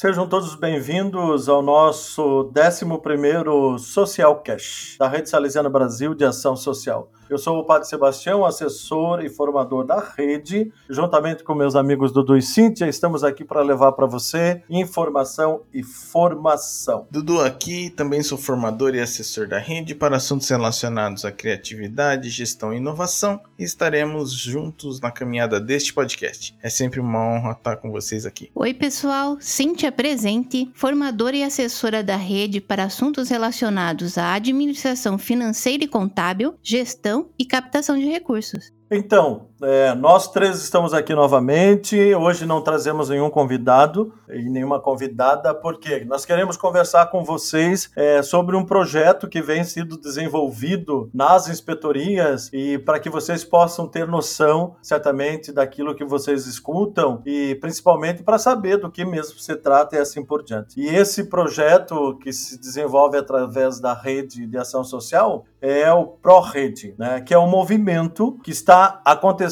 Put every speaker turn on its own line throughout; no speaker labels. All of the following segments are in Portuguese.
Sejam todos bem-vindos ao nosso 11º Social Cash, da Rede Salesiana Brasil de Ação Social. Eu sou o Padre Sebastião, assessor e formador da rede. Juntamente com meus amigos Dudu e Cíntia, estamos aqui para levar para você informação e formação.
Dudu aqui, também sou formador e assessor da rede para assuntos relacionados à criatividade, gestão e inovação e estaremos juntos na caminhada deste podcast. É sempre uma honra estar com vocês aqui.
Oi, pessoal, Cíntia presente, formadora e assessora da rede para assuntos relacionados à administração financeira e contábil, gestão e captação de recursos.
Então, é, nós três estamos aqui novamente. Hoje não trazemos nenhum convidado e nenhuma convidada, porque nós queremos conversar com vocês é, sobre um projeto que vem sendo desenvolvido nas inspetorias e para que vocês possam ter noção, certamente, daquilo que vocês escutam e principalmente para saber do que mesmo se trata e assim por diante. E esse projeto que se desenvolve através da rede de ação social é o ProRede, né, que é um movimento que está acontecendo,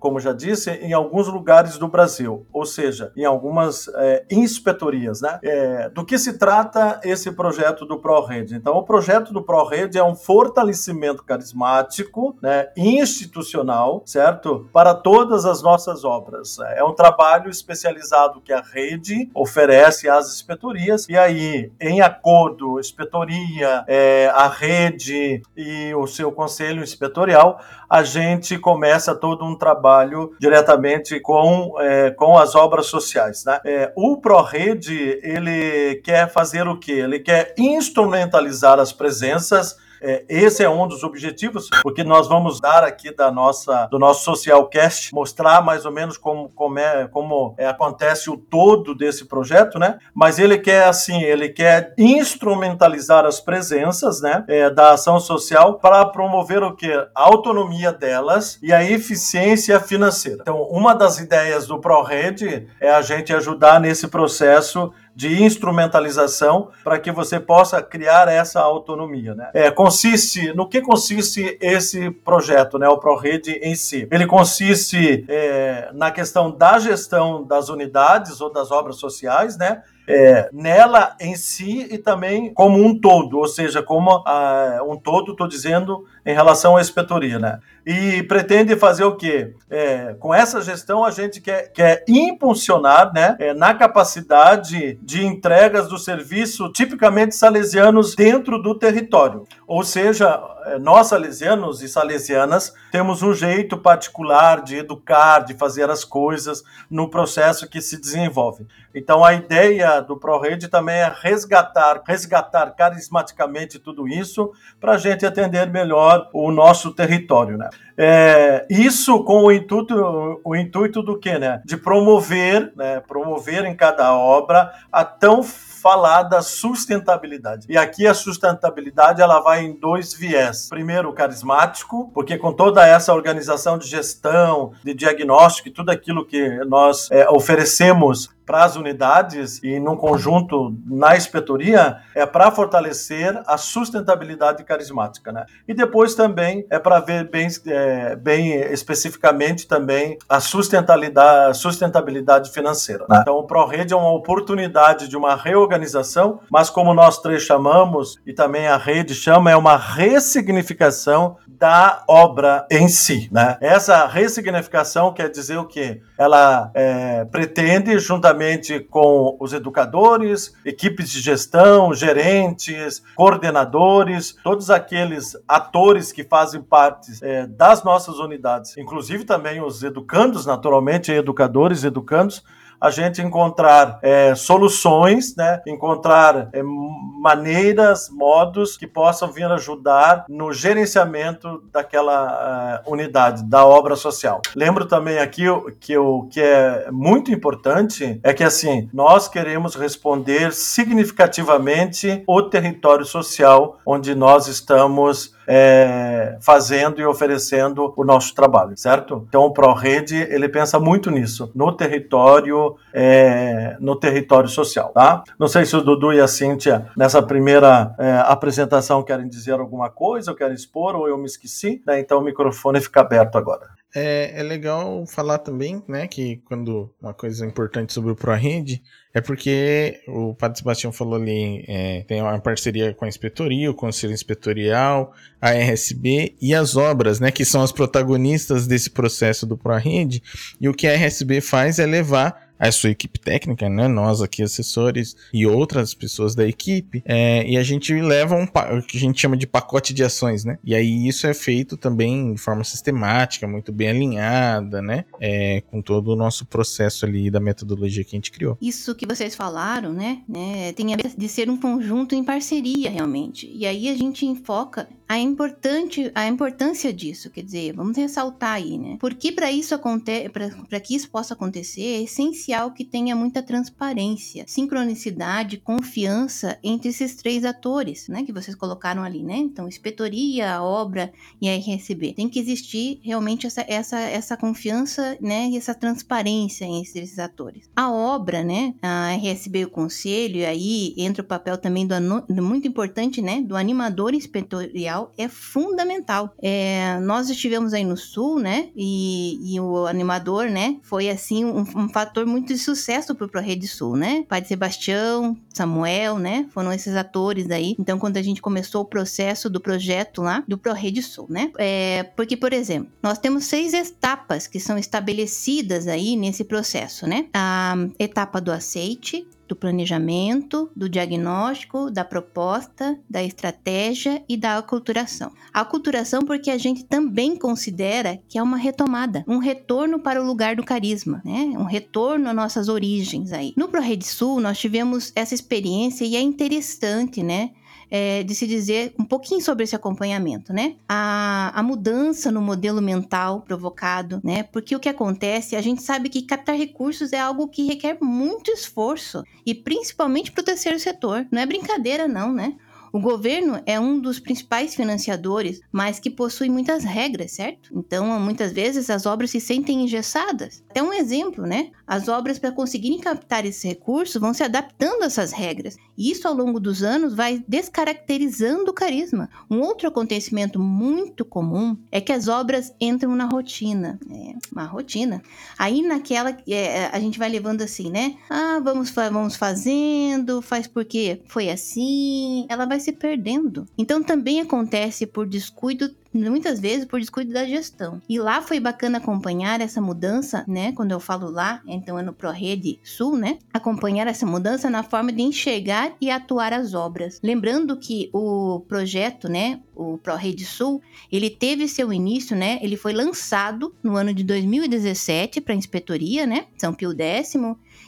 como já disse, em alguns lugares do Brasil, ou seja, em algumas é, inspetorias. Né? É, do que se trata esse projeto do ProRede? Então, o projeto do ProRede é um fortalecimento carismático, né, institucional, certo? Para todas as nossas obras. É um trabalho especializado que a rede oferece às inspetorias, e aí, em acordo, inspetoria, é, a rede e o seu conselho inspetorial, a gente começa todo um trabalho diretamente com, é, com as obras sociais. Né? É, o ProRede, ele quer fazer o quê? Ele quer instrumentalizar as presenças é, esse é um dos objetivos, porque nós vamos dar aqui da nossa, do nosso Socialcast, mostrar mais ou menos como, como, é, como é, acontece o todo desse projeto, né? Mas ele quer, assim, ele quer instrumentalizar as presenças, né, é, da ação social para promover o que? A autonomia delas e a eficiência financeira. Então, uma das ideias do ProRede é a gente ajudar nesse processo de instrumentalização para que você possa criar essa autonomia. Né? É, consiste no que consiste esse projeto, né, o ProRede em si. Ele consiste é, na questão da gestão das unidades ou das obras sociais, né? É, nela em si e também como um todo, ou seja, como a, um todo, estou dizendo, em relação à inspetoria, né? E pretende fazer o quê? É, com essa gestão, a gente quer, quer impulsionar né, é, na capacidade de entregas do serviço tipicamente salesianos dentro do território. Ou seja, é, nós salesianos e salesianas temos um jeito particular de educar, de fazer as coisas no processo que se desenvolve. Então, a ideia do ProRede também é resgatar, resgatar carismaticamente tudo isso para a gente atender melhor o nosso território, né? É, isso com o intuito, o intuito do que, né? De promover, né? Promover em cada obra a tão falar da sustentabilidade. E aqui a sustentabilidade ela vai em dois viés. Primeiro, o carismático, porque com toda essa organização de gestão, de diagnóstico e tudo aquilo que nós é, oferecemos para as unidades e num conjunto na inspetoria é para fortalecer a sustentabilidade carismática, né? E depois também é para ver bem, é, bem especificamente também a sustentabilidade, sustentabilidade financeira. Né? Então o ProRede é uma oportunidade de uma reorganização, mas como nós três chamamos e também a rede chama é uma ressignificação da obra em si, né? Essa ressignificação quer dizer o quê? Ela é, pretende juntamente juntamente com os educadores, equipes de gestão, gerentes, coordenadores, todos aqueles atores que fazem parte é, das nossas unidades, inclusive também os educandos, naturalmente, educadores, educandos, a gente encontrar é, soluções, né? encontrar é, maneiras, modos que possam vir ajudar no gerenciamento daquela uh, unidade, da obra social. Lembro também aqui que o que é muito importante é que assim nós queremos responder significativamente o território social onde nós estamos é, fazendo e oferecendo o nosso trabalho, certo? Então o ProRede ele pensa muito nisso, no território, é, no território social, tá? Não sei se o Dudu e a Cíntia nessa primeira é, apresentação querem dizer alguma coisa, ou querem expor, ou eu me esqueci, né? Então o microfone fica aberto agora.
É, é legal falar também, né, que quando uma coisa importante sobre o ProRede é porque o Padre Sebastião falou ali, é, tem uma parceria com a inspetoria, o Conselho Inspetorial, a RSB e as obras, né, que são as protagonistas desse processo do ProRede, e o que a RSB faz é levar a sua equipe técnica, né? Nós aqui, assessores e outras pessoas da equipe, é, e a gente leva um o que a gente chama de pacote de ações, né? E aí isso é feito também de forma sistemática, muito bem alinhada, né? É, com todo o nosso processo ali da metodologia que a gente criou.
Isso que vocês falaram, né? né tem a de ser um conjunto em parceria, realmente. E aí a gente enfoca a, importante, a importância disso, quer dizer, vamos ressaltar aí, né? Porque para isso acontecer, para que isso possa acontecer, é essencial que tenha muita transparência, sincronicidade, confiança entre esses três atores, né? Que vocês colocaram ali, né? Então, inspetoria, a obra e a RSB. Tem que existir realmente essa, essa, essa confiança, né? E essa transparência entre esses atores. A obra, né? A RSB e o conselho, e aí entra o papel também do, do muito importante, né? Do animador inspetorial é fundamental. É, nós estivemos aí no Sul, né? E, e o animador, né? Foi assim um, um fator muito de sucesso pro ProRede Sul, né? Pai Sebastião, Samuel, né? Foram esses atores aí. Então, quando a gente começou o processo do projeto lá do ProRede Sul, né? É, porque, por exemplo, nós temos seis etapas que são estabelecidas aí nesse processo, né? A etapa do aceite, do planejamento, do diagnóstico, da proposta, da estratégia e da aculturação. A aculturação porque a gente também considera que é uma retomada, um retorno para o lugar do carisma, né? Um retorno às nossas origens aí. No ProRede Sul nós tivemos essa experiência e é interessante, né? É, de se dizer um pouquinho sobre esse acompanhamento, né? A, a mudança no modelo mental provocado, né? Porque o que acontece, a gente sabe que captar recursos é algo que requer muito esforço e principalmente para o terceiro setor. Não é brincadeira, não, né? O governo é um dos principais financiadores, mas que possui muitas regras, certo? Então, muitas vezes as obras se sentem engessadas. Até um exemplo, né? As obras para conseguirem captar esse recurso vão se adaptando a essas regras. E isso ao longo dos anos vai descaracterizando o carisma. Um outro acontecimento muito comum é que as obras entram na rotina. É, uma rotina. Aí naquela é, a gente vai levando assim, né? Ah, vamos, vamos fazendo, faz porque foi assim. Ela vai se perdendo. Então também acontece por descuido muitas vezes por descuido da gestão. E lá foi bacana acompanhar essa mudança, né? Quando eu falo lá, então é no ProRede Sul, né? Acompanhar essa mudança na forma de enxergar e atuar as obras. Lembrando que o projeto, né, o ProRede Sul, ele teve seu início, né? Ele foi lançado no ano de 2017 para a inspetoria, né? São Pio X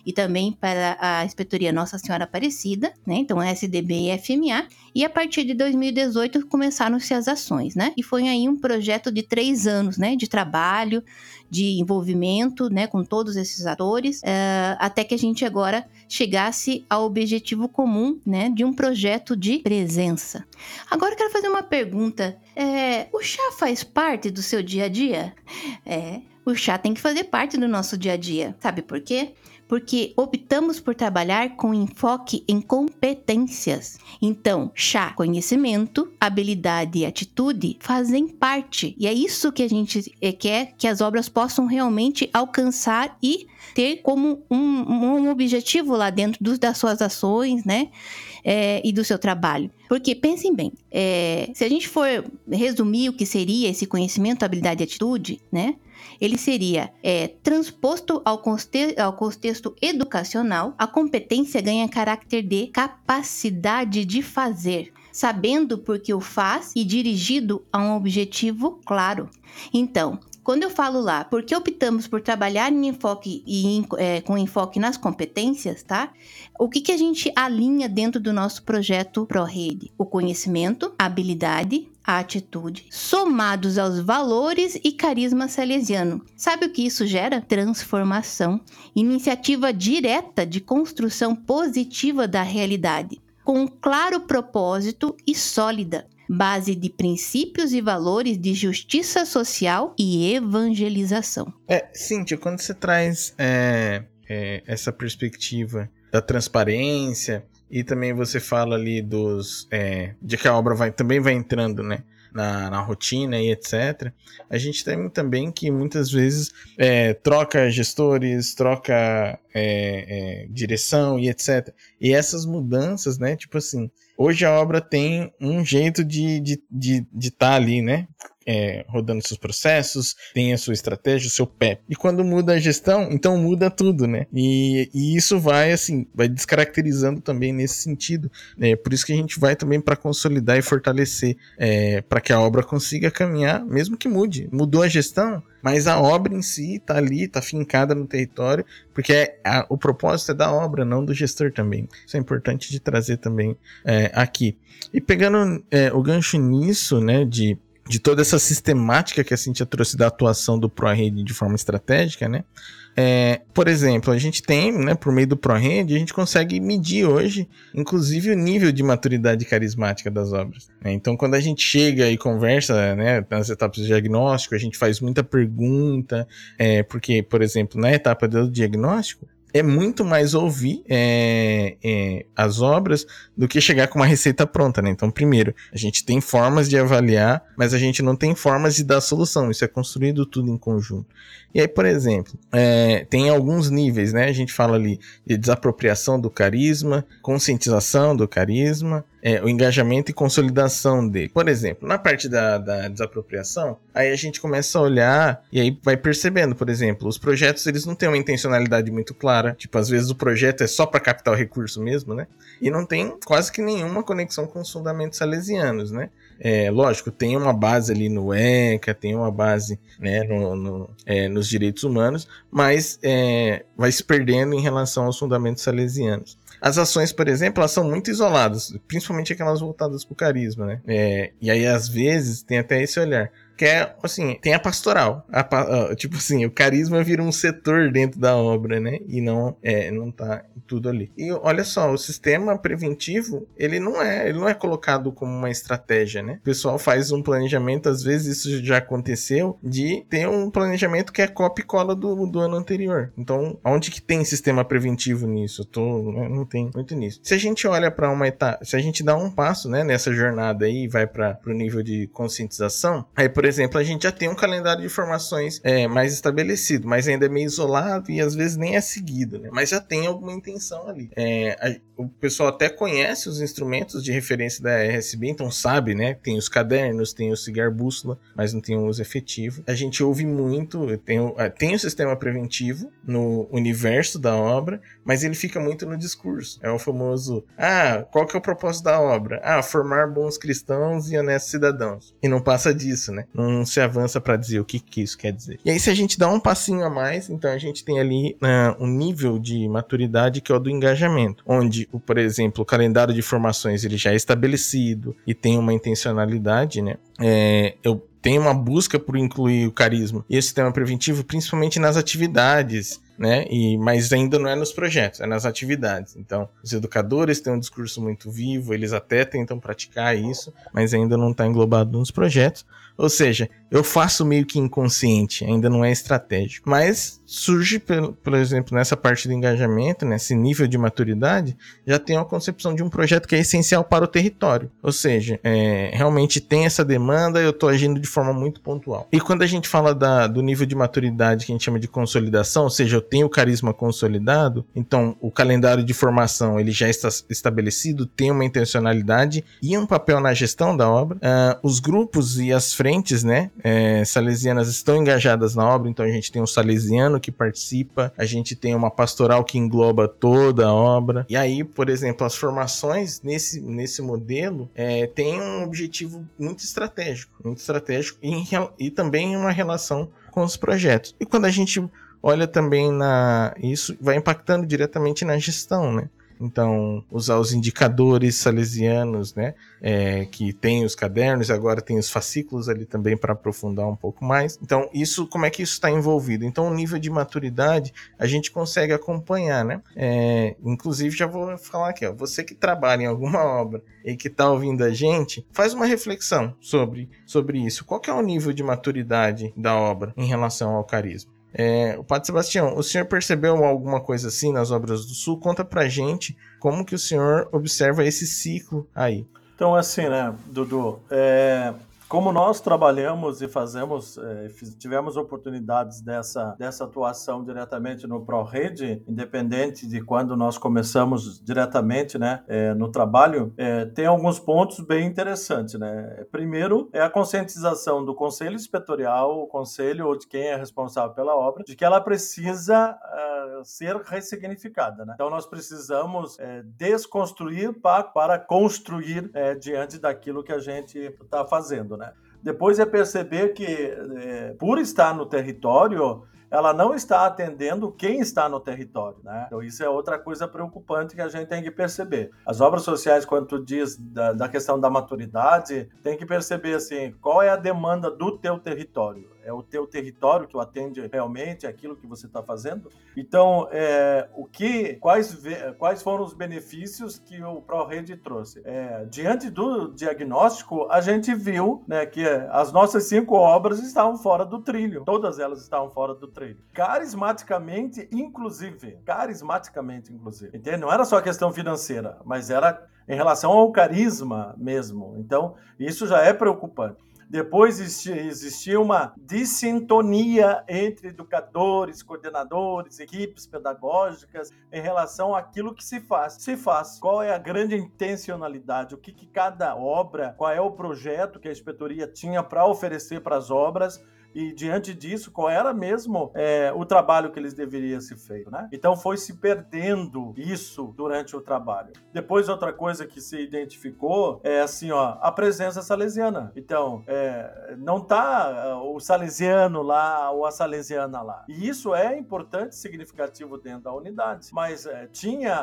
e também para a inspetoria Nossa Senhora Aparecida, né? Então SDB e FMA. E a partir de 2018 começaram-se as ações, né? E foi aí um projeto de três anos, né? De trabalho, de envolvimento, né? Com todos esses atores, uh, até que a gente agora chegasse ao objetivo comum, né? De um projeto de presença. Agora eu quero fazer uma pergunta. É, o chá faz parte do seu dia a dia? É, o chá tem que fazer parte do nosso dia a dia. Sabe por quê? Porque optamos por trabalhar com enfoque em competências. Então, chá, conhecimento, habilidade e atitude fazem parte. E é isso que a gente eh, quer que as obras possam realmente alcançar e ter como um, um objetivo lá dentro do, das suas ações, né? É, e do seu trabalho. Porque pensem bem, é, se a gente for resumir o que seria esse conhecimento, habilidade e atitude, né? Ele seria é, transposto ao, ao contexto educacional, a competência ganha caráter de capacidade de fazer sabendo por que o faz e dirigido a um objetivo claro. Então, quando eu falo lá, porque optamos por trabalhar em enfoque e é, com enfoque nas competências, tá? O que, que a gente alinha dentro do nosso projeto ProRede? O conhecimento, a habilidade, a atitude, somados aos valores e carisma salesiano. Sabe o que isso gera? Transformação, iniciativa direta de construção positiva da realidade, com um claro propósito e sólida base de princípios e valores de justiça social e evangelização.
É, Cíntia, quando você traz é, é, essa perspectiva da transparência e também você fala ali dos é, de que a obra vai, também vai entrando, né, na, na rotina e etc. A gente tem também que muitas vezes é, troca gestores, troca é, é, direção e etc. E essas mudanças, né? Tipo assim, hoje a obra tem um jeito de estar de, de, de tá ali, né? É, rodando seus processos, tem a sua estratégia, o seu pé. E quando muda a gestão, então muda tudo, né? E, e isso vai, assim, vai descaracterizando também nesse sentido. É, por isso que a gente vai também para consolidar e fortalecer, é, para que a obra consiga caminhar, mesmo que mude. Mudou a gestão, mas a obra em si está ali, está fincada no território, porque é, a, o propósito é da obra, não do gestor também. Isso é importante de trazer também é, aqui. E pegando é, o gancho nisso, né, de de toda essa sistemática que a Cintia trouxe da atuação do ProRede de forma estratégica, né? É, por exemplo, a gente tem, né, por meio do ProRede, a gente consegue medir hoje, inclusive, o nível de maturidade carismática das obras. Né? Então, quando a gente chega e conversa né, nas etapas de diagnóstico, a gente faz muita pergunta, é, porque, por exemplo, na etapa do diagnóstico, é muito mais ouvir é, é, as obras do que chegar com uma receita pronta, né? Então, primeiro, a gente tem formas de avaliar, mas a gente não tem formas de dar solução. Isso é construído tudo em conjunto. E aí, por exemplo, é, tem alguns níveis, né? A gente fala ali de desapropriação do carisma, conscientização do carisma, é, o engajamento e consolidação dele. Por exemplo, na parte da, da, desapropriação, aí a gente começa a olhar e aí vai percebendo, por exemplo, os projetos eles não têm uma intencionalidade muito clara. Tipo, às vezes o projeto é só para captar o recurso mesmo, né? E não tem quase que nenhuma conexão com os fundamentos salesianos, né? É, lógico, tem uma base ali no ECA, tem uma base né, no, no é, nos direitos humanos, mas é, vai se perdendo em relação aos fundamentos salesianos. As ações, por exemplo, elas são muito isoladas, principalmente aquelas voltadas para o carisma, né? É, e aí, às vezes, tem até esse olhar que é, assim, tem a pastoral. A, tipo assim, o carisma vira um setor dentro da obra, né? E não, é, não tá tudo ali. E olha só, o sistema preventivo, ele não é, ele não é colocado como uma estratégia, né? O pessoal faz um planejamento, às vezes isso já aconteceu, de ter um planejamento que é copia e cola do, do ano anterior. Então, onde que tem sistema preventivo nisso? Eu tô, né, não tem muito nisso. Se a gente olha para uma etapa, se a gente dá um passo, né, nessa jornada aí vai para o nível de conscientização, aí, por exemplo, a gente já tem um calendário de informações é, mais estabelecido, mas ainda é meio isolado e às vezes nem é seguido, né? Mas já tem alguma intenção ali. É, a, o pessoal até conhece os instrumentos de referência da RSB, então sabe, né? Tem os cadernos, tem o cigar bússola, mas não tem o uso efetivo. A gente ouve muito, tem o, é, tem o sistema preventivo no universo da obra, mas ele fica muito no discurso. É o famoso, ah, qual que é o propósito da obra? Ah, formar bons cristãos e honestos cidadãos. E não passa disso, né? Não se avança para dizer o que, que isso quer dizer. E aí, se a gente dá um passinho a mais, então a gente tem ali uh, um nível de maturidade que é o do engajamento, onde, por exemplo, o calendário de formações ele já é estabelecido e tem uma intencionalidade, né? É, eu tenho uma busca por incluir o carisma e esse sistema preventivo, principalmente nas atividades né? E, mas ainda não é nos projetos, é nas atividades. Então, os educadores têm um discurso muito vivo, eles até tentam praticar isso, mas ainda não está englobado nos projetos. Ou seja, eu faço meio que inconsciente, ainda não é estratégico. Mas surge, por exemplo, nessa parte do engajamento, nesse nível de maturidade, já tem uma concepção de um projeto que é essencial para o território. Ou seja, é, realmente tem essa demanda, eu estou agindo de forma muito pontual. E quando a gente fala da, do nível de maturidade que a gente chama de consolidação, ou seja, eu tenho o carisma consolidado, então o calendário de formação ele já está estabelecido, tem uma intencionalidade e um papel na gestão da obra. Uh, os grupos e as frentes, né, é, salesianas estão engajadas na obra, então a gente tem um salesiano que participa, a gente tem uma pastoral que engloba toda a obra. E aí, por exemplo, as formações nesse, nesse modelo é, tem um objetivo muito estratégico, muito estratégico e, e também uma relação com os projetos. E quando a gente olha também na isso vai impactando diretamente na gestão, né? Então, usar os indicadores salesianos, né? É, que tem os cadernos, agora tem os fascículos ali também para aprofundar um pouco mais. Então, isso, como é que isso está envolvido? Então, o nível de maturidade a gente consegue acompanhar, né? É, inclusive, já vou falar aqui, ó, você que trabalha em alguma obra e que está ouvindo a gente, faz uma reflexão sobre, sobre isso. Qual é o nível de maturidade da obra em relação ao carisma? É, o Padre Sebastião, o senhor percebeu alguma coisa assim nas obras do Sul? Conta pra gente como que o senhor observa esse ciclo aí.
Então, assim, né, Dudu, é, como nós trabalhamos e fazemos, é, tivemos oportunidades dessa, dessa atuação diretamente no ProRede, independente de quando nós começamos diretamente né, é, no trabalho, é, tem alguns pontos bem interessantes. Né? Primeiro, é a conscientização do Conselho Inspetorial, o Conselho ou de quem é responsável pela obra, de que ela precisa uh, ser ressignificada. Né? Então, nós precisamos desconstruir para, para construir diante daquilo que a gente está fazendo né? Depois é perceber que, é, por estar no território, ela não está atendendo quem está no território, né? Então isso é outra coisa preocupante que a gente tem que perceber. As obras sociais, quando diz da, da questão da maturidade, tem que perceber assim, qual é a demanda do teu território é o teu território que atende realmente aquilo que você está fazendo. Então, é, o que, quais, quais foram os benefícios que o ProRede trouxe? É, diante do diagnóstico, a gente viu né, que as nossas cinco obras estavam fora do trilho. Todas elas estavam fora do trilho. Carismaticamente, inclusive. Carismaticamente, inclusive. Entende? Não era só questão financeira, mas era em relação ao carisma mesmo. Então, isso já é preocupante. Depois existia uma dissintonia entre educadores, coordenadores, equipes pedagógicas em relação àquilo que se faz. Se faz. Qual é a grande intencionalidade? O que, que cada obra, qual é o projeto que a inspetoria tinha para oferecer para as obras e diante disso, qual era mesmo é, o trabalho que eles deveriam ser feito, né? Então foi se perdendo isso durante o trabalho. Depois outra coisa que se identificou é assim, ó, a presença salesiana. Então é, não tá uh, o salesiano lá ou a salesiana lá. E isso é importante, significativo dentro da unidade. Mas é, tinha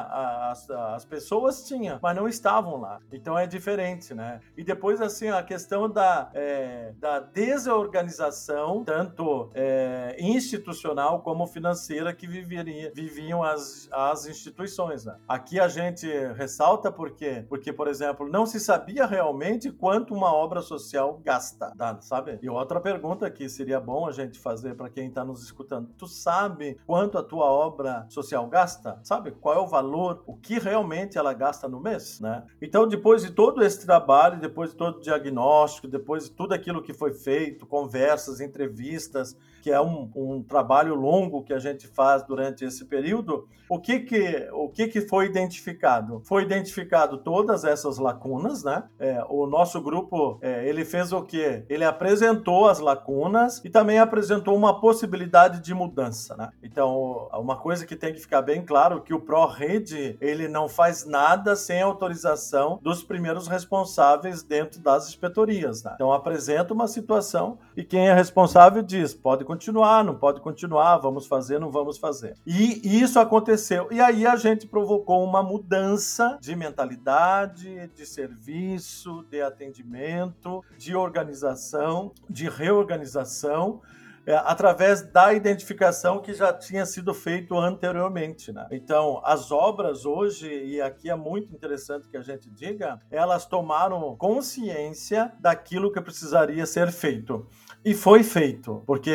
as, as pessoas tinha, mas não estavam lá. Então é diferente, né? E depois assim a questão da é, da desorganização tanto é, institucional como financeira, que viveria, viviam as, as instituições. Né? Aqui a gente ressalta porque, porque, por exemplo, não se sabia realmente quanto uma obra social gasta, tá? sabe? E outra pergunta que seria bom a gente fazer para quem está nos escutando: tu sabe quanto a tua obra social gasta? Sabe qual é o valor, o que realmente ela gasta no mês, né? Então, depois de todo esse trabalho, depois de todo o diagnóstico, depois de tudo aquilo que foi feito, conversas, entrevistas, que é um, um, trabalho longo que a gente faz durante esse período, o que que, o que, que foi identificado? Foi identificado todas essas lacunas, né? É, o nosso grupo, é, ele fez o quê? Ele apresentou as lacunas e também apresentou uma possibilidade de mudança, né? Então, uma coisa que tem que ficar bem claro que o ProRede, ele não faz nada sem autorização dos primeiros responsáveis dentro das inspetorias, né? Então, apresenta uma situação e quem é responsável diz, pode continuar, não pode continuar, vamos fazer, não vamos fazer. E isso aconteceu. E aí a gente provocou uma mudança de mentalidade, de serviço, de atendimento, de organização, de reorganização. É, através da identificação que já tinha sido feito anteriormente. Né? Então, as obras hoje, e aqui é muito interessante que a gente diga, elas tomaram consciência daquilo que precisaria ser feito. E foi feito, porque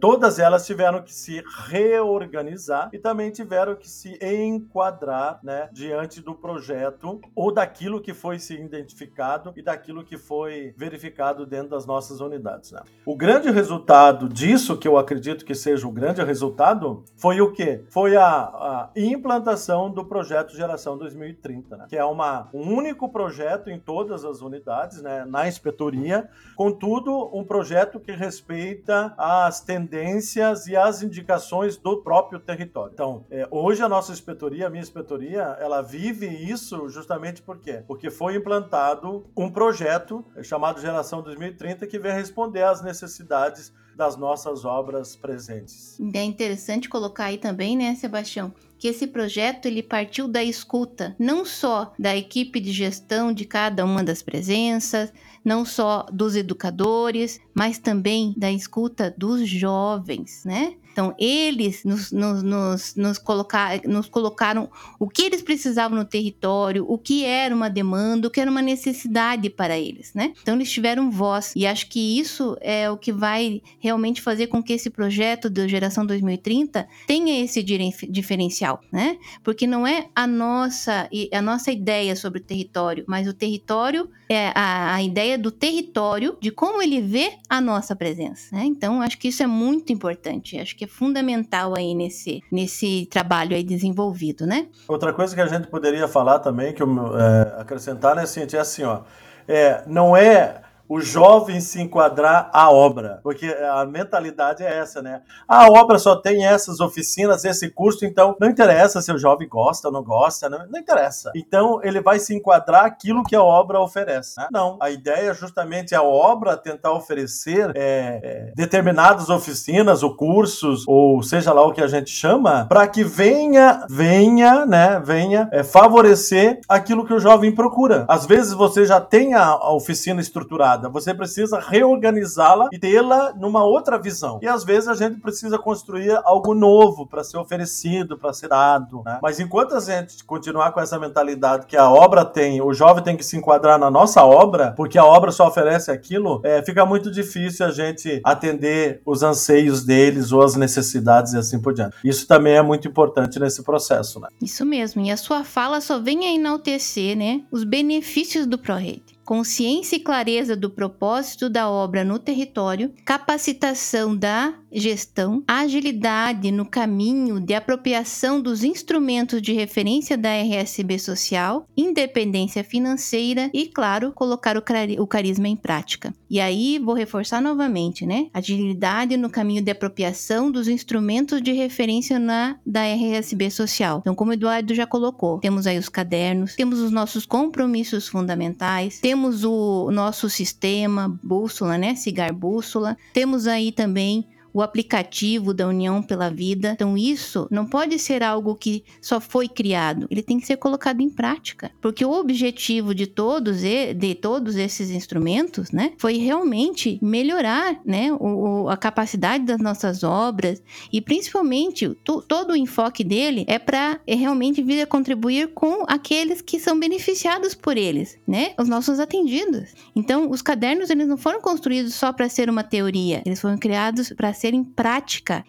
todas elas tiveram que se reorganizar e também tiveram que se enquadrar né, diante do projeto ou daquilo que foi se identificado e daquilo que foi verificado dentro das nossas unidades. Né? O grande resultado disso, que eu acredito que seja o grande resultado, foi o quê? Foi a, a implantação do projeto Geração 2030, né? que é uma, um único projeto em todas as unidades, né, na inspetoria, contudo, um projeto projeto que respeita as tendências e as indicações do próprio território. Então, é, hoje a nossa inspetoria, a minha inspetoria, ela vive isso justamente por quê? Porque foi implantado um projeto chamado Geração 2030 que vem responder às necessidades das nossas obras presentes.
É interessante colocar aí também, né, Sebastião, que esse projeto ele partiu da escuta, não só da equipe de gestão de cada uma das presenças, não só dos educadores, mas também da escuta dos jovens, né? Então, eles nos, nos, nos, nos, colocar, nos colocaram o que eles precisavam no território, o que era uma demanda, o que era uma necessidade para eles, né? Então, eles tiveram voz. E acho que isso é o que vai realmente fazer com que esse projeto da Geração 2030 tenha esse diferencial, né? Porque não é a nossa, a nossa ideia sobre o território, mas o território, é a, a ideia do território, de como ele vê a nossa presença. Né? Então, acho que isso é muito importante, acho que é fundamental aí nesse, nesse trabalho aí desenvolvido, né?
Outra coisa que a gente poderia falar também, que eu, é, acrescentar, né, é assim, ó, é, não é o jovem se enquadrar à obra, porque a mentalidade é essa, né? A obra só tem essas oficinas, esse curso, então não interessa se o jovem gosta ou não gosta, não, não interessa. Então ele vai se enquadrar aquilo que a obra oferece. Né? Não, a ideia é justamente a obra tentar oferecer é, é, determinadas oficinas ou cursos, ou seja lá o que a gente chama, para que venha, venha, né, venha é, favorecer aquilo que o jovem procura. Às vezes você já tem a, a oficina estruturada você precisa reorganizá-la e tê-la numa outra visão. E às vezes a gente precisa construir algo novo para ser oferecido, para ser dado. Né? Mas enquanto a gente continuar com essa mentalidade que a obra tem, o jovem tem que se enquadrar na nossa obra, porque a obra só oferece aquilo, é, fica muito difícil a gente atender os anseios deles ou as necessidades e assim por diante. Isso também é muito importante nesse processo, né?
Isso mesmo. E a sua fala só vem a enaltecer, né, os benefícios do ProRede consciência e clareza do propósito da obra no território, capacitação da gestão, agilidade no caminho de apropriação dos instrumentos de referência da RSB social, independência financeira e, claro, colocar o, carisma em prática. E aí vou reforçar novamente, né? Agilidade no caminho de apropriação dos instrumentos de referência na da RSB social. Então, como o Eduardo já colocou, temos aí os cadernos, temos os nossos compromissos fundamentais, temos o nosso sistema bússola, né? Cigar bússola, temos aí também o aplicativo da União pela Vida. Então, isso não pode ser algo que só foi criado, ele tem que ser colocado em prática, porque o objetivo de todos, de todos esses instrumentos, né, foi realmente melhorar, né, o, a capacidade das nossas obras e principalmente todo o enfoque dele é para é realmente vir a contribuir com aqueles que são beneficiados por eles, né, os nossos atendidos. Então, os cadernos eles não foram construídos só para ser uma teoria, eles foram criados para ser em prática,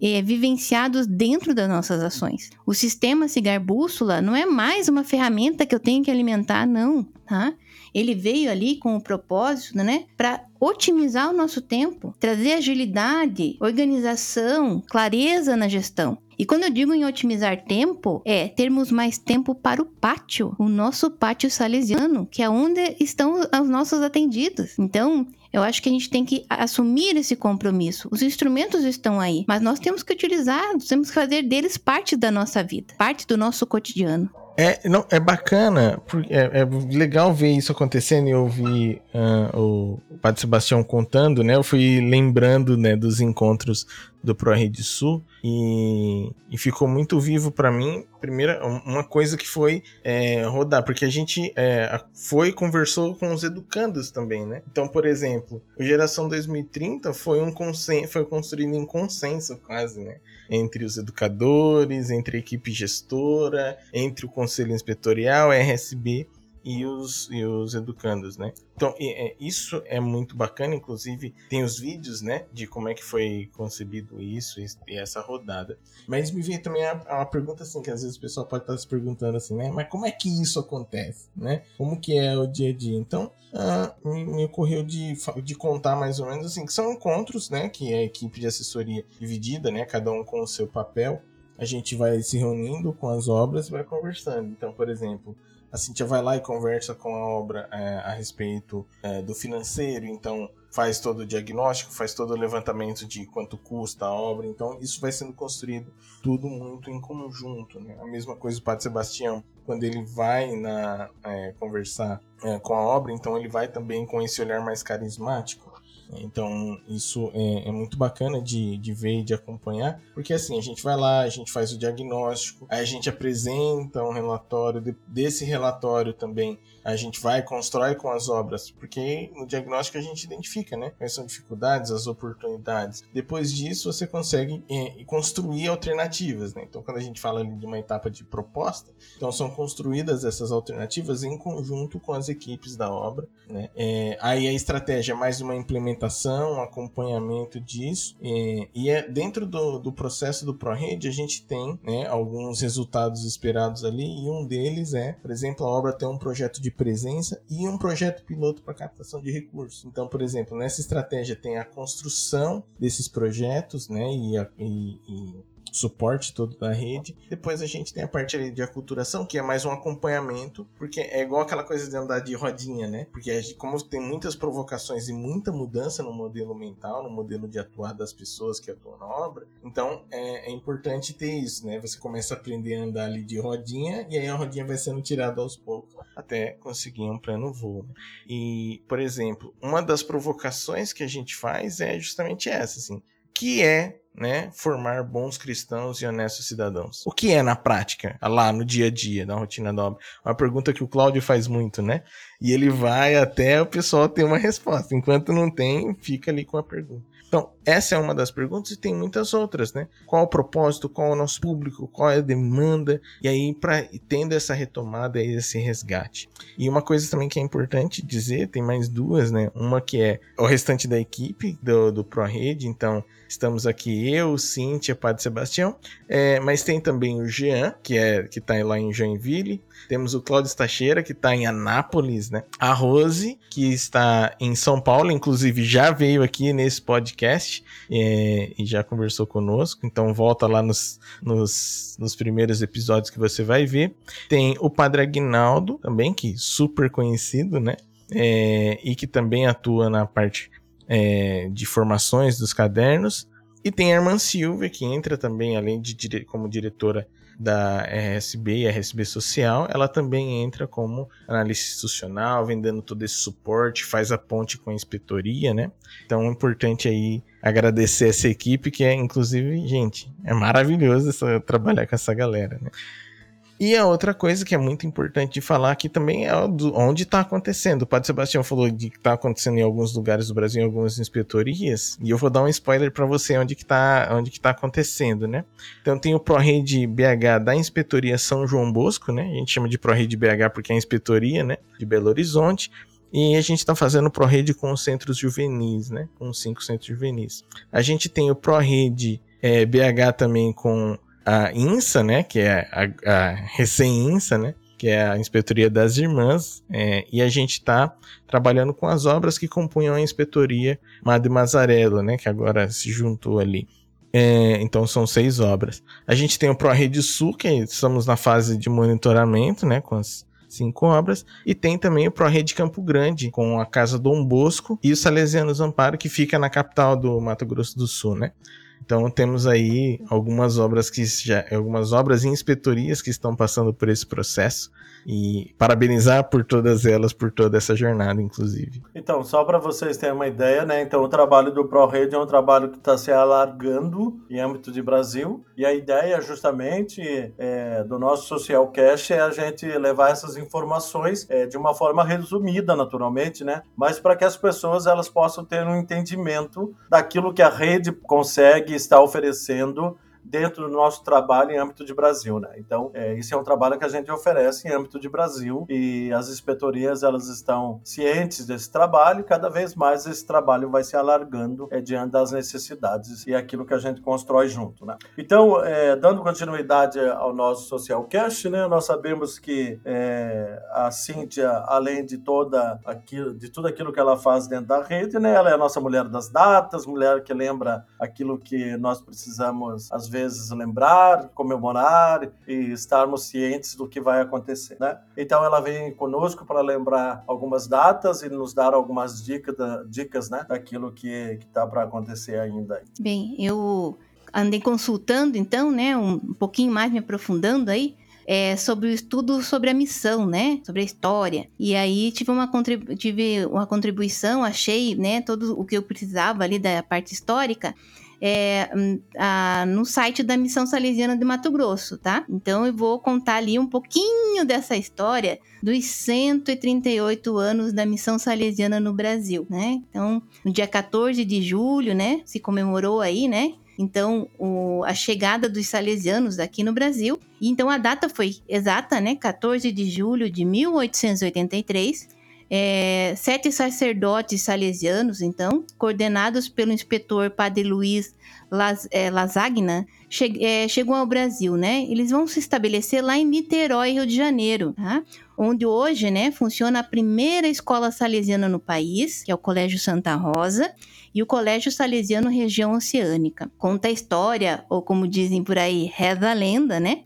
é, vivenciados dentro das nossas ações. O sistema Cigar Bússola não é mais uma ferramenta que eu tenho que alimentar, não, tá? Ele veio ali com o propósito, né, para otimizar o nosso tempo, trazer agilidade, organização, clareza na gestão. E quando eu digo em otimizar tempo, é termos mais tempo para o pátio, o nosso pátio salesiano, que é onde estão os nossos atendidos. Então, eu acho que a gente tem que assumir esse compromisso. Os instrumentos estão aí, mas nós temos que utilizar, temos que fazer deles parte da nossa vida, parte do nosso cotidiano.
É, não, é bacana, é, é legal ver isso acontecendo e ouvir uh, o Padre Sebastião contando, né? Eu fui lembrando né, dos encontros do ProRede Sul e, e ficou muito vivo para mim. Primeira, uma coisa que foi é, rodar, porque a gente é, foi conversou com os educandos também, né? Então, por exemplo, o Geração 2030 foi um foi construído em consenso quase, né? Entre os educadores, entre a equipe gestora, entre o Conselho Inspetorial, RSB e os, e os educandos, né? Então, é, isso é muito bacana, inclusive tem os vídeos, né, de como é que foi concebido isso e essa rodada. Mas me veio também uma pergunta assim, que às vezes o pessoal pode estar se perguntando assim, né, mas como é que isso acontece, né? Como que é o dia a dia? Então, ah, me, me, ocorreu de, de contar mais ou menos assim, que são encontros, né, que é a equipe de assessoria dividida, né, cada um com o seu papel. A gente vai se reunindo com as obras e vai conversando. Então, por exemplo, a Cintia vai lá e conversa com a obra é, a respeito é, do financeiro, então faz todo o diagnóstico, faz todo o levantamento de quanto custa a obra, então isso vai sendo construído tudo muito em conjunto. Né? A mesma coisa o Padre Sebastião, quando ele vai na, é, conversar é, com a obra, então ele vai também com esse olhar mais carismático então, isso é, é, muito bacana de, de ver e de acompanhar, porque assim, a gente vai lá, a gente faz o diagnóstico, aí a gente apresenta um relatório, de, desse relatório também a gente vai constrói com as obras, porque no diagnóstico a gente identifica, né? Quais são dificuldades, as oportunidades. Depois disso, você consegue é, construir alternativas, né? Então, quando a gente fala de uma etapa de proposta, então são construídas essas alternativas em conjunto com as equipes da obra, né? É, aí a estratégia é mais uma implementação implementação, acompanhamento disso. E, e é dentro do, do processo do ProRede a gente tem né, alguns resultados esperados ali e um deles é, por exemplo, a obra tem um projeto de presença e um projeto piloto para captação de recursos. Então, por exemplo, nessa estratégia tem a construção desses projetos, né, e, a, e, e suporte todo da rede. Depois a gente tem a parte ali de aculturação, que é mais um acompanhamento, porque é igual aquela coisa de andar de rodinha, né? Porque como tem muitas provocações e muita mudança no modelo mental, no modelo de atuar das pessoas que atuam na obra, então é, é importante ter isso, né? Você começa a aprender a andar ali de rodinha e aí a rodinha vai sendo tirada aos poucos até conseguir um pleno voo. Né? E, por exemplo, uma das provocações que a gente faz é justamente essa, assim, que é né, formar bons cristãos e honestos cidadãos. O que é na prática, lá no dia a dia, na rotina da obra? Uma pergunta que o Cláudio faz muito, né? E ele vai até o pessoal ter uma resposta. Enquanto não tem, fica ali com a pergunta. Então, essa é uma das perguntas e tem muitas outras, né? Qual o propósito, qual o nosso público, qual é a demanda, e aí para tendo essa retomada e esse resgate. E uma coisa também que é importante dizer, tem mais duas, né? Uma que é o restante da equipe do, do ProRede, então estamos aqui eu, Cíntia, Padre Sebastião, é, mas tem também o Jean, que é que tá lá em Joinville, temos o Cláudio Tacheira, que está em Anápolis, né? A Rose, que está em São Paulo, inclusive já veio aqui nesse podcast é, e já conversou conosco. Então volta lá nos, nos, nos primeiros episódios que você vai ver. Tem o Padre Aguinaldo, também, que super conhecido, né? É, e que também atua na parte é, de formações dos cadernos. E tem a Irmã Silvia, que entra também, além de como diretora da RSB e RSB Social, ela também entra como analista institucional, vendendo todo esse suporte, faz a ponte com a inspetoria, né? Então é importante aí agradecer essa equipe que é, inclusive, gente, é maravilhoso essa, trabalhar com essa galera, né? E a outra coisa que é muito importante de falar aqui também é onde está acontecendo. O Padre Sebastião falou de que está acontecendo em alguns lugares do Brasil, em algumas inspetorias, e eu vou dar um spoiler para você onde que está tá acontecendo, né? Então tem o ProRede BH da Inspetoria São João Bosco, né? A gente chama de ProRede BH porque é a inspetoria, né, de Belo Horizonte. E a gente está fazendo o ProRede com os centros juvenis, né? Com cinco centros juvenis. A gente tem o ProRede é, BH também com a INSA, né, que é a, a recém-INSA, né, que é a Inspetoria das Irmãs, é, e a gente está trabalhando com as obras que compunham a Inspetoria Madre Mazarello, né, que agora se juntou ali. É, então são seis obras. A gente tem o ProRede Sul, que estamos na fase de monitoramento, né, com as cinco obras, e tem também o ProRede Campo Grande, com a Casa Dom Bosco e o Salesianos Amparo, que fica na capital do Mato Grosso do Sul, né. Então temos aí algumas obras que já, algumas obras e inspetorias que estão passando por esse processo e parabenizar por todas elas, por toda essa jornada, inclusive.
Então, só para vocês terem uma ideia, né? Então, o trabalho do ProRede é um trabalho que está se alargando em âmbito de Brasil, e a ideia, justamente, é, do nosso Social Cash é a gente levar essas informações é, de uma forma resumida, naturalmente, né? Mas para que as pessoas elas possam ter um entendimento daquilo que a rede consegue estar oferecendo dentro do nosso trabalho em âmbito de Brasil, né? Então, é, isso é um trabalho que a gente oferece em âmbito de Brasil e as inspetorias elas estão cientes desse trabalho e cada vez mais esse trabalho vai se alargando é, diante das necessidades e aquilo que a gente constrói junto, né? Então, é, dando continuidade ao nosso Social Cash, né? Nós sabemos que é, a Cíntia, além de toda aquilo, de tudo aquilo que ela faz dentro da rede, né? Ela é a nossa mulher das datas, mulher que lembra aquilo que nós precisamos às vezes lembrar, comemorar e estarmos cientes do que vai acontecer, né? Então ela vem conosco para lembrar algumas datas e nos dar algumas dicas, dicas, né, daquilo que está para acontecer ainda.
Bem, eu andei consultando então, né, um pouquinho mais me aprofundando aí. É, sobre o estudo sobre a missão, né? Sobre a história. E aí tive uma, tive uma contribuição, achei, né? Todo o que eu precisava ali da parte histórica é, hum, a, no site da Missão Salesiana de Mato Grosso, tá? Então eu vou contar ali um pouquinho dessa história dos 138 anos da Missão Salesiana no Brasil, né? Então, no dia 14 de julho, né, se comemorou aí, né? Então, o, a chegada dos salesianos aqui no Brasil. Então a data foi exata, né? 14 de julho de 1883 é, sete sacerdotes salesianos, então, coordenados pelo inspetor Padre Luiz Las, é, Lasagna, che, é, chegam ao Brasil, né? Eles vão se estabelecer lá em Niterói, Rio de Janeiro, tá? onde hoje, né, funciona a primeira escola salesiana no país, que é o Colégio Santa Rosa, e o Colégio Salesiano Região Oceânica. Conta a história, ou como dizem por aí, reza a lenda, né?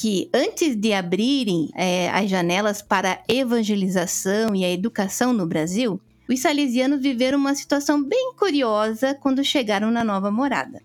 Que antes de abrirem é, as janelas para a evangelização e a educação no Brasil, os salesianos viveram uma situação bem curiosa quando chegaram na nova morada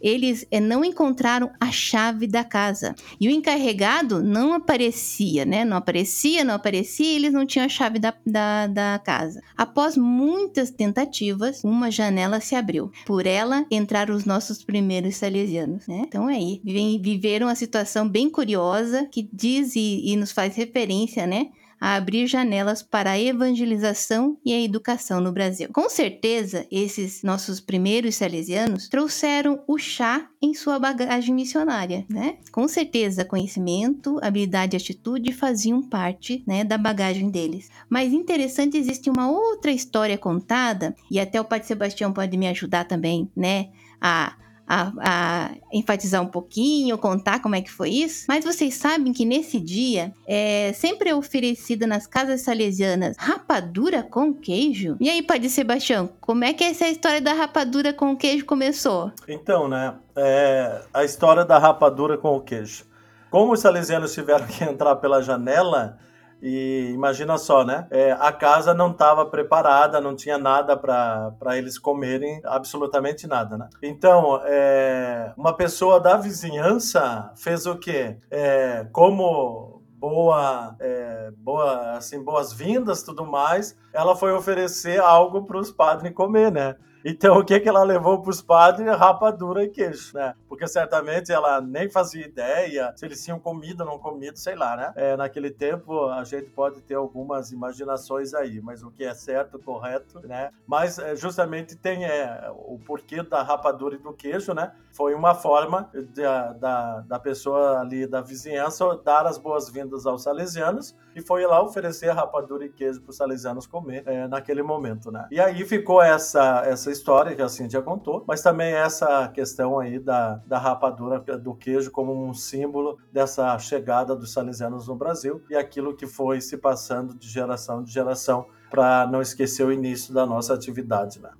eles é, não encontraram a chave da casa. E o encarregado não aparecia, né? Não aparecia, não aparecia, eles não tinham a chave da, da, da casa. Após muitas tentativas, uma janela se abriu. Por ela entraram os nossos primeiros salesianos, né? Então aí, viveram a situação bem curiosa que diz e, e nos faz referência, né? A abrir janelas para a evangelização e a educação no Brasil. Com certeza, esses nossos primeiros salesianos trouxeram o chá em sua bagagem missionária, né? Com certeza, conhecimento, habilidade e atitude faziam parte, né, da bagagem deles. Mas interessante, existe uma outra história contada, e até o Padre Sebastião pode me ajudar também, né, a a, a, enfatizar um pouquinho, contar como é que foi isso. Mas vocês sabem que nesse dia é sempre é oferecida nas casas salesianas rapadura com queijo? E aí, Padre Sebastião, como é que essa história da rapadura com queijo começou?
Então, né, é, a história da rapadura com o queijo. Como os salesianos tiveram que entrar pela janela, e imagina só, né? É, a casa não estava preparada, não tinha nada para eles comerem, absolutamente nada, né? Então, é, uma pessoa da vizinhança fez o quê? É, como boa, é, boa assim, boas-vindas, tudo mais, ela foi oferecer algo para os padres comer, né? Então, o que, que ela levou para os padres? Rapadura e queijo, né? Porque certamente ela nem fazia ideia se eles tinham comido ou não comido, sei lá, né? É, naquele tempo, a gente pode ter algumas imaginações aí, mas o que é certo, correto, né? Mas é, justamente tem é, o porquê da rapadura e do queijo, né? Foi uma forma de, da, da pessoa ali da vizinhança dar as boas-vindas aos salesianos e foi lá oferecer rapadura e queijo para os salesianos comer é, naquele momento, né? E aí ficou essa, essa história que a Cintia contou, mas também essa questão aí da, da rapadura do queijo como um símbolo dessa chegada dos salesianos no Brasil e aquilo que foi se passando de geração de geração para não esquecer o início da nossa atividade, né?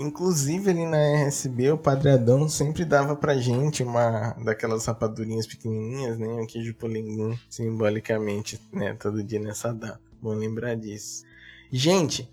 Inclusive ali na RSB, o Padre Adão sempre dava pra gente uma daquelas rapadurinhas pequenininhas, né? Um queijo polinguim, simbolicamente, né? Todo dia nessa data. Bom lembrar disso. Gente,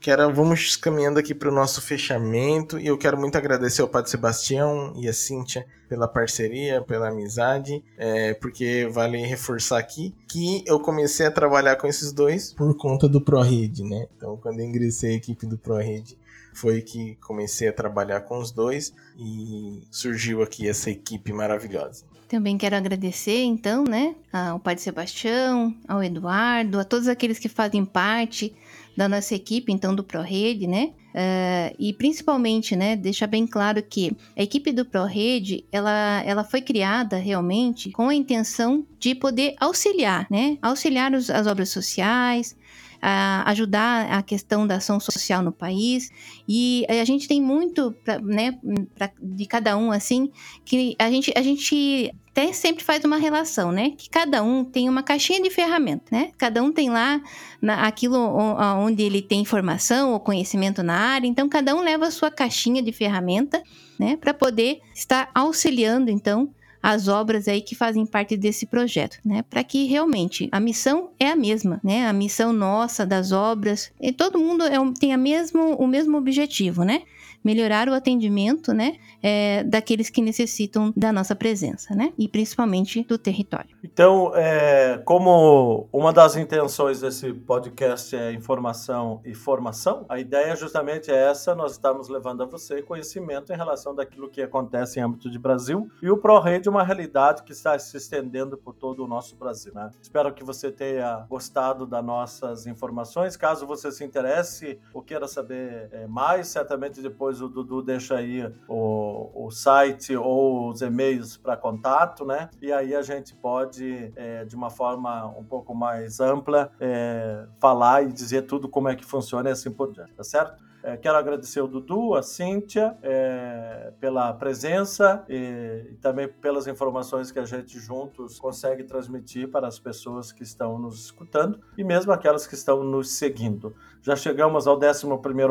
Quero, vamos caminhando aqui para o nosso fechamento e eu quero muito agradecer ao Padre Sebastião e a Cíntia pela parceria, pela amizade, é, porque vale reforçar aqui que eu comecei a trabalhar com esses dois por conta do ProRede, né? Então, quando eu ingressei a equipe do ProRede, foi que comecei a trabalhar com os dois e surgiu aqui essa equipe maravilhosa.
Também quero agradecer, então, né, ao Padre Sebastião, ao Eduardo, a todos aqueles que fazem parte da nossa equipe, então do ProRede, né? Uh, e principalmente, né, deixar bem claro que a equipe do ProRede, ela, ela foi criada realmente com a intenção de poder auxiliar, né? Auxiliar os, as obras sociais, uh, ajudar a questão da ação social no país. E a gente tem muito, pra, né, pra, de cada um, assim, que a gente, a gente até sempre faz uma relação, né? Que cada um tem uma caixinha de ferramenta, né? Cada um tem lá na, aquilo onde ele tem informação ou conhecimento na área, então cada um leva a sua caixinha de ferramenta, né? Para poder estar auxiliando, então, as obras aí que fazem parte desse projeto, né? Para que realmente a missão é a mesma, né? A missão nossa das obras, e todo mundo é, tem a mesmo, o mesmo objetivo, né? melhorar o atendimento, né, é, daqueles que necessitam da nossa presença, né, e principalmente do território.
Então, é, como uma das intenções desse podcast é informação e formação, a ideia justamente é essa, nós estamos levando a você conhecimento em relação daquilo que acontece em âmbito de Brasil e o ProRede uma realidade que está se estendendo por todo o nosso Brasil, né? Espero que você tenha gostado das nossas informações, caso você se interesse ou queira saber é, mais, certamente depois depois o Dudu deixa aí o, o site ou os e-mails para contato, né? E aí a gente pode, é, de uma forma um pouco mais ampla, é, falar e dizer tudo como é que funciona e assim por diante, tá certo? É, quero agradecer o Dudu, a Cíntia, é, pela presença e, e, também pelas informações que a gente juntos consegue transmitir para as pessoas que estão nos escutando e mesmo aquelas que estão nos seguindo. Já chegamos ao 11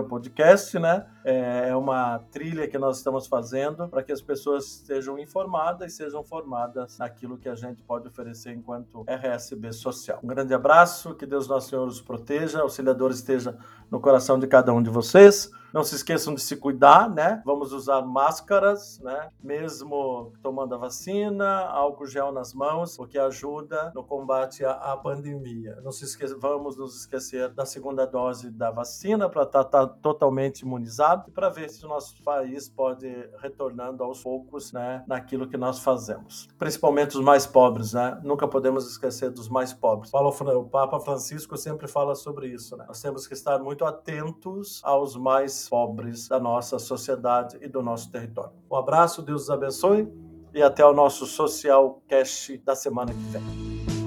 podcast, né? É, é uma trilha que nós estamos fazendo para que as pessoas estejam informadas e sejam formadas naquilo que a gente pode oferecer enquanto RSB social. Um grande abraço, que Deus Nosso Senhor os proteja, auxiliador esteja no coração de cada um de vocês. Não se esqueçam de se cuidar, né? Vamos usar máscaras, né? Mesmo tomando a vacina, álcool gel nas mãos, o que ajuda no combate à, pandemia. Não se esque... Vamos nos esquecer da segunda dose da vacina para estar tá, tá totalmente imunizado e para ver se o nosso país pode ir retornando aos poucos, né? Naquilo que nós fazemos. Principalmente os mais pobres, né? Nunca podemos esquecer dos mais pobres. O Papa Francisco sempre fala sobre isso, né? Nós temos que estar muito atentos aos pobres da nossa sociedade e do nosso território. Um abraço, Deus os abençoe e até o nosso Social Cast da semana que vem.